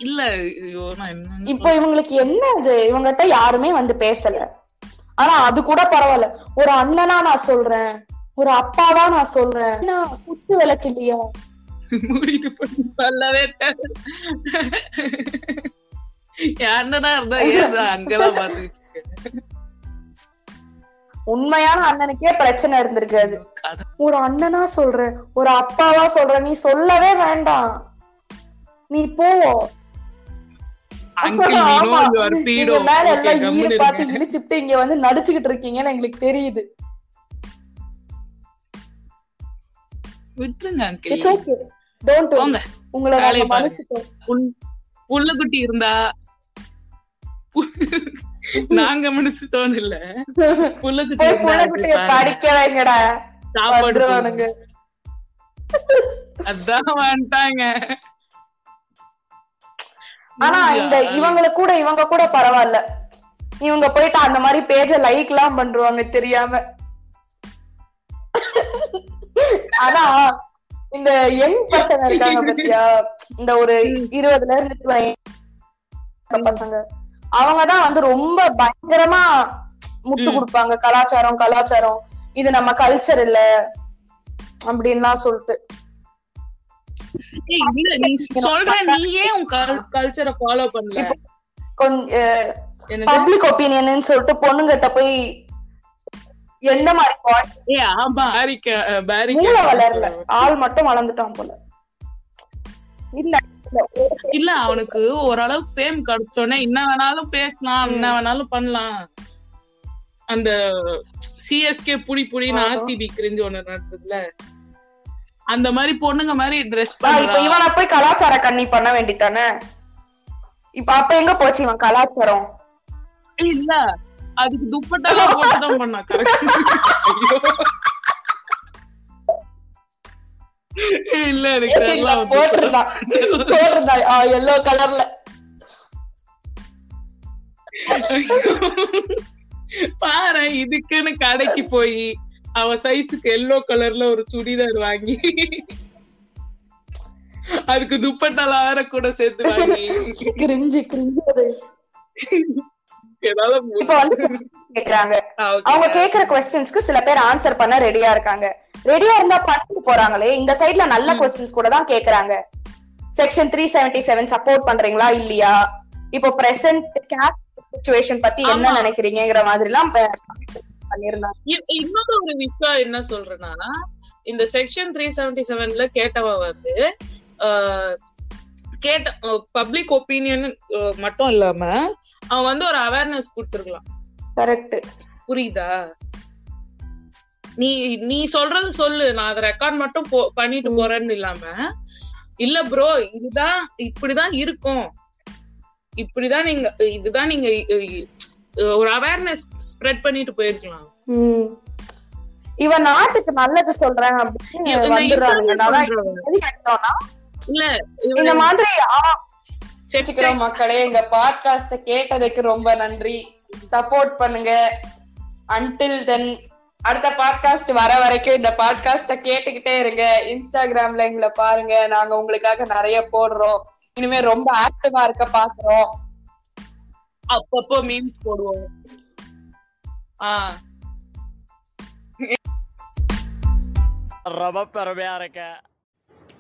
இல்ல இப்போ இவங்களுக்கு என்ன இது? இவங்ககிட்ட யாருமே வந்து பேசல. ஆனா அது கூட பரவாயில்ல. ஒரு அண்ணனா நான் சொல்றேன். ஒரு அப்பாவா நான் சொல்றேன். குத்து விளக்கு இல்லையா? சொல்லவே இருந்தா அங்கெல்லாம் பாத்துக்கிட்டு இருக்கேன். உண்மையான அண்ணனுக்கே பிரச்சனை இருந்திருக்காது. கதை. ஒரு அண்ணனா சொல்றேன். ஒரு அப்பாவா சொல்றேன். நீ சொல்லவே வேண்டாம். நீ போ. மேல எல்லாம் ஈடு பார்த்து இழிச்சுட்டு இங்க வந்து நடிச்சுக்கிட்டு இருக்கீங்கன்னு எங்களுக்கு தெரியுது. விட்டுருங்க அங்கிள். ஓகே டோன்ட் போங்க. உங்களை புள்ளக்குட்டி இருந்தா நாங்க மனுஷத்தோன்னு இல்ல. புள்ளக்குட்டி போய் இருந்தா புள்ள குட்டிய பாருங்க. படிக்க வைங்கடா. சாப்பாடு அதான் வந்துட்டாங்க. ஆனா இந்த இவங்களுக்கு கூட இவங்க கூட பரவாயில்ல. இவங்க போயிட்டு அந்த மாதிரி பேஜ லைக் எல்லாம் பண்றாங்க தெரியாம. ஆனா இந்த யங் பசங்க இருக்காங்க பத்தியா? இந்த ஒரு இருபதுல இருந்து பசங்க. அவங்கதான் வந்து ரொம்ப பயங்கரமா முட்டு கொடுப்பாங்க. கலாச்சாரம் கலாச்சாரம். இது நம்ம கல்ச்சர் இல்ல. அப்படின்லாம் சொல்லிட்டு. நீ சொல்ற நீயே உன் கல்ச்சரை ஃபாலோ பண்ணல? பப்ளிக் ஒப்பீனியன் சொல்லிட்டு பொண்ணுங்கிட்ட போய் எந்த மாதிரி மூளை வளரல. ஆள் மட்டும் வளர்ந்துட்டான் போல. இல்ல இல்ல, அவனுக்கு ஓரளவுக்கு ஃபேம் கிடைச்சோடனே என்ன வேணாலும் பேசலாம் என்ன வேணாலும் பண்ணலாம். அந்த சிஎஸ்கே புடி புடின்னு ஆர்சிபி கிரிஞ்சு ஒண்ணு நடந்ததுல. அந்த மாதிரி பொண்ணுங்க மாதிரி ட்ரெஸ் பண்றா? இவனை போய் கலாச்சார கண்ணி பண்ண வேண்டித்தானே இப்ப அப்ப எங்க போச்சு இவன் கலாச்சாரம்? இல்ல அதுக்கு துப்பட்டெல்லாம் போட்டுதான் பண்ணா கரெக்ட் இல்ல எனக்கு போட்டிருந்தான். போட்டிருந்தான் எல்லோ கலர்ல பாரு இதுக்குன்னு கடைக்கு போய் அவ சைஸுக்கு எல்லோ கலர்ல ஒரு சுடிதார் வாங்கி அதுக்கு துப்பட்டெல்லாம் வேற கூட சேர்த்து வாங்கி. கிரிஞ்சு கிரிஞ்சு கேக்குறாங்க. அவங்க கேக்குற கொஸ்டின்ஸ்க்கு சில பேர் ஆன்சர் பண்ண ரெடியா இருக்காங்க. ரெடியா இருந்தா பண்ணிட்டு போறாங்களே இந்த சைட்ல நல்ல கொஸ்டின்ஸ் கூட தான் கேக்குறாங்க. Section three seventy seven support பண்றீங்களா இல்லையா? இப்போ பிரசன்ட் கேப் சுச்சுவேஷன் பத்தி என்ன ஆமா. நினைக்கிறீங்கிற மாதிரி எல்லாம் பண்ணிருந்தாங்க இன்னொரு ஒரு விஷயம் என்ன சொல்றேன்னா இந்த செக்ஷன் த்ரீ செவன்டி செவன்ல கேட்டவ வந்து கேட்ட பப்ளிக் ஒப்பீனியன் மட்டும் இல்லாம அவன் வந்து ஒரு அவேர்னஸ் கொடுத்துருக்கலாம். கரெக்ட் புரியுதா? நீ நீ சொல்றது சொல்லு நான் அதை ரெக்கார்ட் மட்டும் பண்ணிட்டு போறேன்னு இல்லாம இல்ல ப்ரோ இதுதான் இப்படிதான் இருக்கும். இப்படிதான் நீங்க இதுதான் நீங்க ஒரு அவேர்னஸ் ஸ்ப்ரெட் பண்ணிட்டு போயிருக்கலாம். உம் இவன் நாட்டுக்கு நல்லது சொல்றேன் அப்படின்னு இந்த இந்த மாதிரி வச்சுக்கிறோம் மக்களே எங்க பாட்காஸ்ட கேட்டதுக்கு ரொம்ப நன்றி. சப்போர்ட் பண்ணுங்க. அன்டில் தென் அடுத்த பாட்காஸ்ட் வர வரைக்கும் இந்த பாட்காஸ்ட கேட்டுக்கிட்டே இருங்க. இன்ஸ்டாகிராம்ல எங்களை பாருங்க. நாங்க உங்களுக்காக நிறைய போடுறோம். இனிமே ரொம்ப ஆக்டிவா இருக்க பாக்குறோம். அப்பப்போ மீம்ஸ் போடுவோம். ஆஹ் ரொம்ப பெருமையா இருக்க.